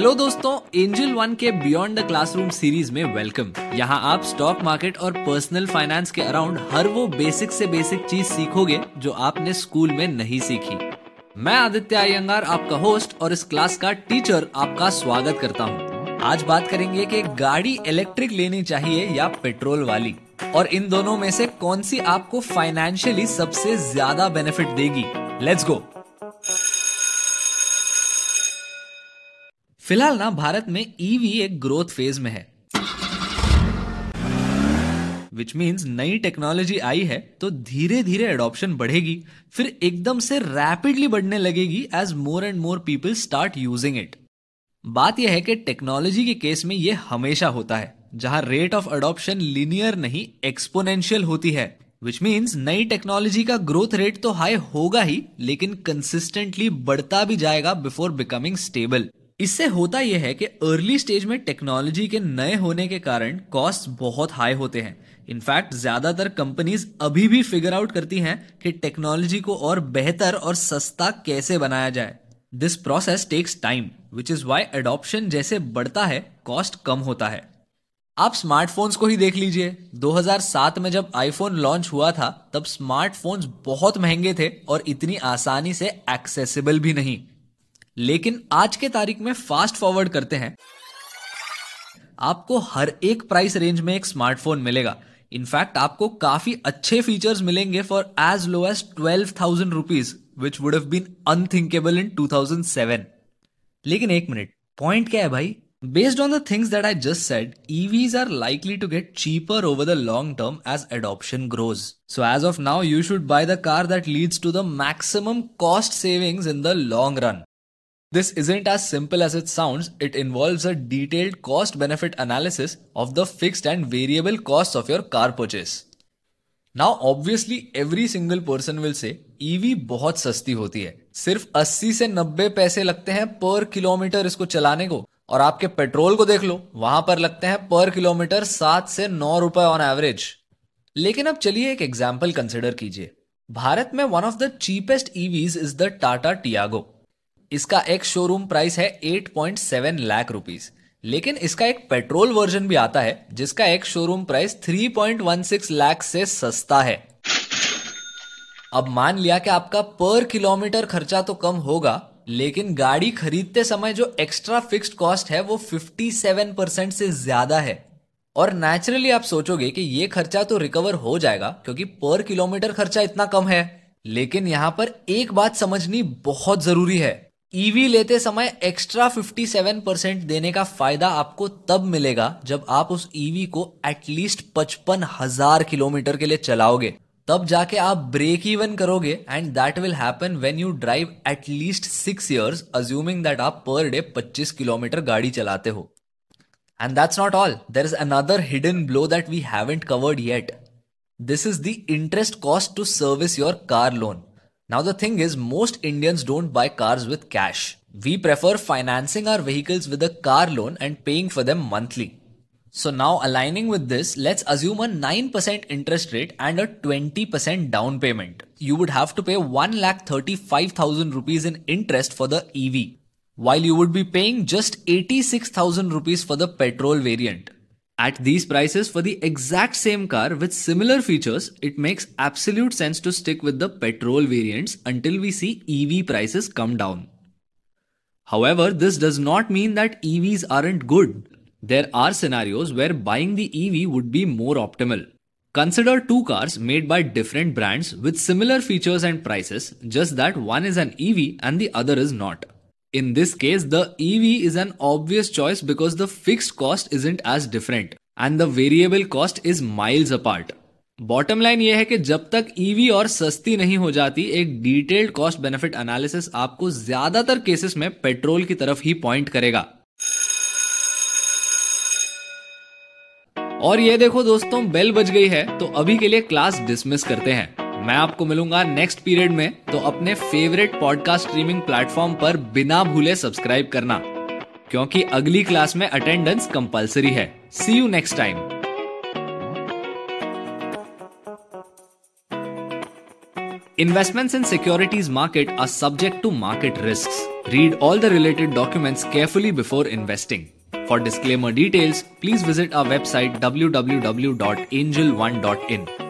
Hello दोस्तों Angel One के beyond the classroom series में वेलकम यहाँ आप स्टॉक मार्केट और पर्सनल फाइनेंस के अराउंड हर वो बेसिक से बेसिक चीज़ सीखोगे जो आपने स्कूल में नहीं सीखी. मैं आदित्य अयंगार आपका होस्ट और इस क्लास का टीचर आपका स्वागत करता हूँ. आज बात करेंगे कि गाड़ी इलेक्ट्रिक लेनी चाहिए या पेट्रोल वाली? और इन दोनों में से कौन सी आपको फाइनेंशियली सबसे ज़्यादा बेनिफिट देगी? लेट्स गो फ़िलहाल ना, भारत में ईवी एक ग्रोथ फ़ेज़ में है। विच मीन्स नई टेक्नोलॉजी आई है तो धीरे धीरे एडॉप्शन बढ़ेगी। फिर एकदम से रैपिडली बढ़ने लगेगी as more and more people start using it बात यह है कि टेक्नोलॉजी के केस में यह हमेशा होता है, जहाँ रेट ऑफ़ अडॉप्शन लिनियर नहीं एक्सपोनेंशियल होती है। विच मीन्स नई टेक्नोलॉजी का ग्रोथ रेट तो हाई होगा ही, लेकिन कंसिस्टेंटली बढ़ता भी जाएगा बिफोर बिकमिंग स्टेबल इससे होता यह है कि अर्ली स्टेज में टेक्नोलॉजी के नए होने के कारण कॉस्ट बहुत हाई होते हैं। इनफैक्ट ज़्यादातर कंपनीज़ अभी भी फिगर आउट करती हैं कि टेक्नोलॉजी को और बेहतर और सस्ता कैसे बनाया जाए। This process takes time which is why adoption जैसे बढ़ता है कॉस्ट कम होता है। आप स्मार्टफोन्स को ही देख लीजिए। 2007 में जब आईफोन लॉन्च हुआ था, तब स्मार्टफोन्स बहुत महँगे थे और इतनी आसानी से एक्सेसिबल भी नहीं। लेकिन आज के तारीख में फास्ट फॉरवर्ड करते हैं। आपको हर एक प्राइस रेंज में एक स्मार्टफ़ोन मिलेगा। इनफैक्ट आपको काफ़ी अच्छे फीचर्स मिलेंगे for as low as twelve thousand rupees which would have been unthinkable in 2007 लेकिन एक मिनट पॉइंट क्या है भाई? Based on the things that I just said EVs are likely to get cheaper over the long term as adoption grows so as of now, you should buy the car that leads to the maximum cost savings in the long run. This isn't as simple as it sounds. It involves a detailed cost benefit analysis of the fixed and variable costs of your car purchase. Now obviously every single person will say EV बहुत सस्ती होती है सिर्फ़ 80 से 90 पैसे लगते हैं पर किलोमीटर इसको चलाने को और आपके पेट्रोल को देख लो वहाँ पर लगते हैं पर किलोमीटर सात से नौ रुपए ऑन एवरेज लेकिन अब चलिए एक एग्ज़ाम्पल कंसिडर कीजिए भारत में one of the cheapest EVs is the Tata Tiago इसका एक शोरूम प्राइस है 8.7 लाख रुपीस लेकिन इसका एक पेट्रोल वर्जन भी आता है, जिसका एक शोरूम प्राइस 3.16 लाख से सस्ता है। अब मान लिया कि आपका पर किलोमीटर खर्चा तो कम होगा, लेकिन गाड़ी खरीदते समय जो एक्स्ट्रा फिक्स्ड कॉस्ट है, वो 57 परसेंट से ज़्यादा है। और नेचुरली आप सोचोगे कि ये खर्चा तो रिकवर हो जाएगा, क्योंकि पर किलोमीटर खर्चा इतना कम है। लेकिन यहाँ पर एक बात समझनी बहुत ज़रूरी है। ईवी e लेते समय एक्स्ट्रा 57 परसेंट देने का फ़ायदा आपको तब मिलेगा जब आप उस ईवी e को एटलीस्ट पचपन हज़ार किलोमीटर के लिए चलाओगे। तब जाके आप ब्रेक इवन करोगे and that will happen when you drive at least six years assuming that आप पर डे 25 किलोमीटर गाड़ी चलाते हो। And that's not all there is another hidden blow that we haven't covered yet this is the interest cost to service your car loan Now, the thing is, most Indians don't buy cars with cash. We prefer financing our vehicles with a car loan and paying for them monthly. So, now aligning with this, let's assume a 9% interest rate and a 20% down payment. You would have to pay 1,35,000 rupees in interest for the EV, while you would be paying just 86,000 rupees for the petrol variant. At these prices for the exact same car with similar features, it makes absolute sense to stick with the petrol variants until we see EV prices come down. However, this does not mean that EVs aren't good. There are scenarios where buying the EV would be more optimal. Consider two cars made by different brands with similar features and prices, just that one is an EV and the other is not. In this case, the EV is an obvious choice because the fixed cost isn't as different and the variable cost is miles apart bottom line यह है कि जब तक EV और सस्ती नहीं हो जाती, एक डिटेल्ड कॉस्ट बेनिफिट एनालिसिस आपको ज़्यादातर केसेस में पेट्रोल की तरफ़ ही पॉइंट करेगा। और ये देखो दोस्तों बेल बज गई है तो अभी के लिए क्लास डिसमिस करते हैं। मैं आपको मिलूँगा नेक्स्ट पीरियड में तो अपने फेवरेट पॉडकास्ट स्ट्रीमिंग प्लेटफॉर्म पर बिना भूले सब्सक्राइब करना। क्योंकि अगली क्लास में अटेंडेंस कंपलसरी है। See you next time. Investments in securities market are subject to market risks. Read all the related documents carefully before investing. For disclaimer details, please visit our website www.angel1.in.